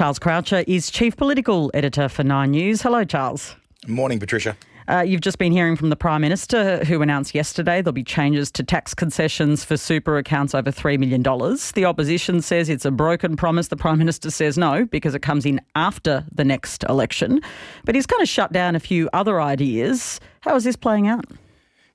Charles Croucher is Chief Political Editor for Nine News. Hello, Charles. Morning, Patricia. Uh, you've just been hearing from the Prime Minister, who announced yesterday there'll be changes to tax concessions for super accounts over $3 million. The opposition says it's a broken promise. The Prime Minister says no, because it comes in after the next election. But he's kind of shut down a few other ideas. How is this playing out?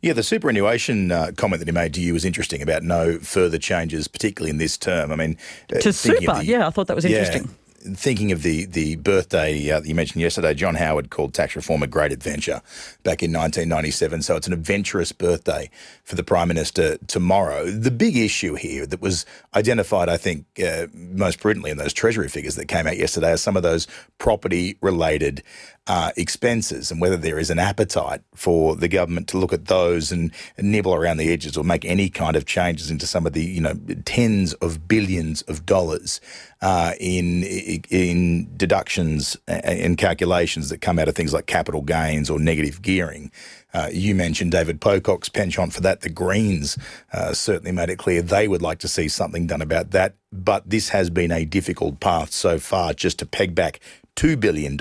Yeah, the superannuation uh, comment that he made to you was interesting about no further changes, particularly in this term. I mean, uh, to super, the, yeah, I thought that was interesting. Thinking of the the birthday uh, you mentioned yesterday, John Howard called tax reform a great adventure back in 1997. So it's an adventurous birthday for the Prime Minister tomorrow. The big issue here that was identified, I think, uh, most prudently in those Treasury figures that came out yesterday are some of those property related uh, expenses and whether there is an appetite for the government to look at those and, nibble around the edges or make any kind of changes into some of the you know tens of billions of dollars uh, in in deductions and calculations that come out of things like capital gains or negative gearing. Uh, you mentioned David Pocock's penchant for that. The Greens uh, certainly made it clear they would like to see something done about that. But this has been a difficult path so far just to peg back $2 billion.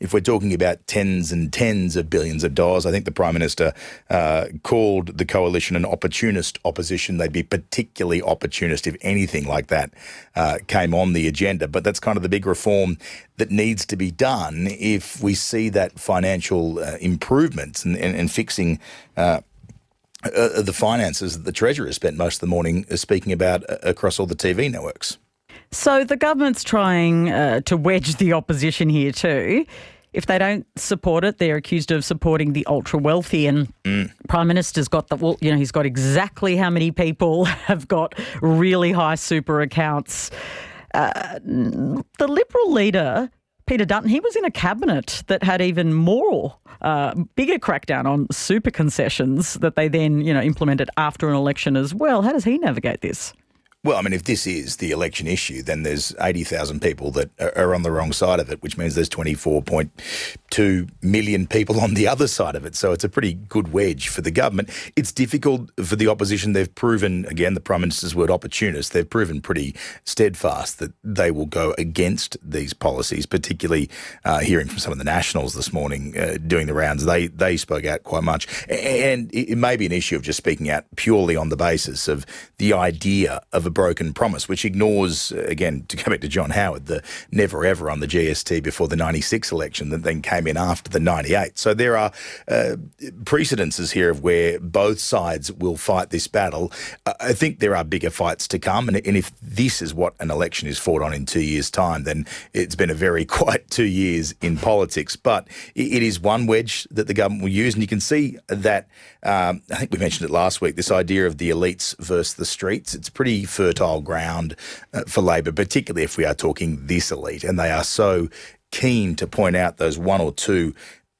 If we're talking about tens and tens of billions of dollars, I think the Prime Minister uh, called the coalition an opportunist opposition. They'd be particularly opportunist if anything like that uh, came on the agenda. But that's kind of the big reform that needs to be done if we see that financial uh, improvements and, and, and fixing. Uh, uh, the finances that the Treasurer spent most of the morning uh, speaking about across all the TV networks. So the government's trying uh, to wedge the opposition here too. If they don't support it, they're accused of supporting the ultra wealthy. And mm. Prime Minister's got the well, you know, he's got exactly how many people have got really high super accounts. Uh, the Liberal leader Peter Dutton, he was in a cabinet that had even more, uh, bigger crackdown on super concessions that they then, you know, implemented after an election as well. How does he navigate this? Well, I mean, if this is the election issue, then there's 80,000 people that are on the wrong side of it, which means there's 24.2 million people on the other side of it. So it's a pretty good wedge for the government. It's difficult for the opposition. They've proven, again, the Prime Minister's word opportunist, they've proven pretty steadfast that they will go against these policies, particularly uh, hearing from some of the Nationals this morning uh, doing the rounds. They, they spoke out quite much. And it may be an issue of just speaking out purely on the basis of the idea of a broken promise, which ignores, uh, again, to go back to John Howard, the never ever on the GST before the 96 election that then came in after the 98. So there are uh, precedences here of where both sides will fight this battle. I think there are bigger fights to come. And, if this is what an election is fought on in two years' time, then it's been a very quiet two years in politics. But it is one wedge that the government will use. And you can see that, um, I think we mentioned it last week, this idea of the elites versus the streets. It's pretty fertile ground uh, for Labor, particularly if we are talking this elite. And they are so keen to point out those one or two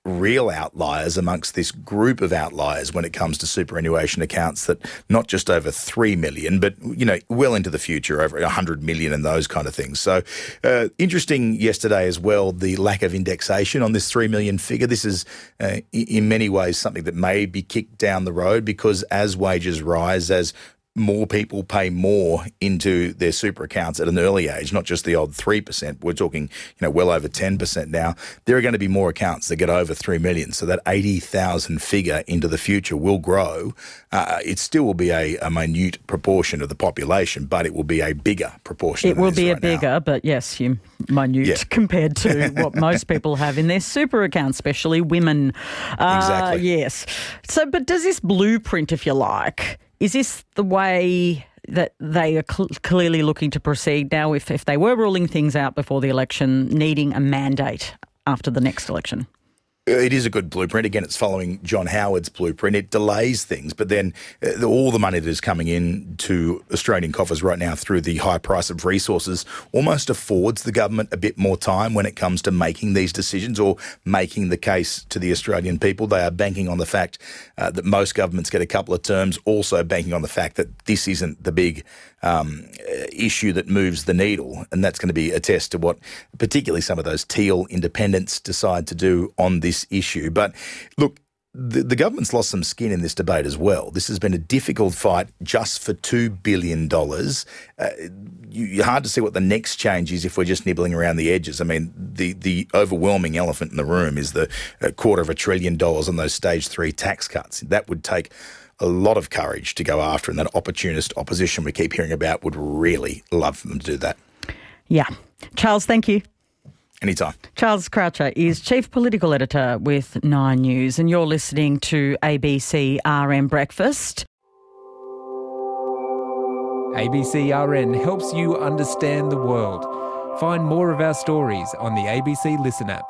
real outliers amongst this group of outliers when it comes to superannuation accounts that not just over 3 million but you know well into the future over 100 million and those kind of things so uh, interesting yesterday as well the lack of indexation on this 3 million figure this is uh, in many ways something that may be kicked down the road because as wages rise as more people pay more into their super accounts at an early age, not just the odd 3%. We're talking, you know, well over 10% now. There are going to be more accounts that get over 3 million. So that 80,000 figure into the future will grow. Uh, it still will be a, a, minute proportion of the population, but it will be a bigger proportion. It will be right a bigger, now. but yes, you minute yeah. compared to what most people have in their super accounts, especially women. Uh, exactly. Yes. So, but does this blueprint, if you like, is this the way that they are cl- clearly looking to proceed now if, if they were ruling things out before the election, needing a mandate after the next election? It is a good blueprint. Again, it's following John Howard's blueprint. It delays things, but then uh, all the money that is coming in to Australian coffers right now through the high price of resources almost affords the government a bit more time when it comes to making these decisions or making the case to the Australian people. They are banking on the fact uh, that most governments get a couple of terms, also banking on the fact that this isn't the big um, issue that moves the needle. And that's going to be a test to what particularly some of those teal independents decide to do on this issue. But look, the, the, government's lost some skin in this debate as well. This has been a difficult fight just for $2 billion. Uh, you, hard to see what the next change is if we're just nibbling around the edges. I mean, the, the overwhelming elephant in the room is the uh, quarter of a trillion dollars on those stage three tax cuts. That would take a lot of courage to go after, and that opportunist opposition we keep hearing about would really love for them to do that. Yeah. Charles, thank you. Anytime. Charles Croucher is Chief Political Editor with Nine News, and you're listening to ABC RN Breakfast. ABC RN helps you understand the world. Find more of our stories on the ABC Listen app.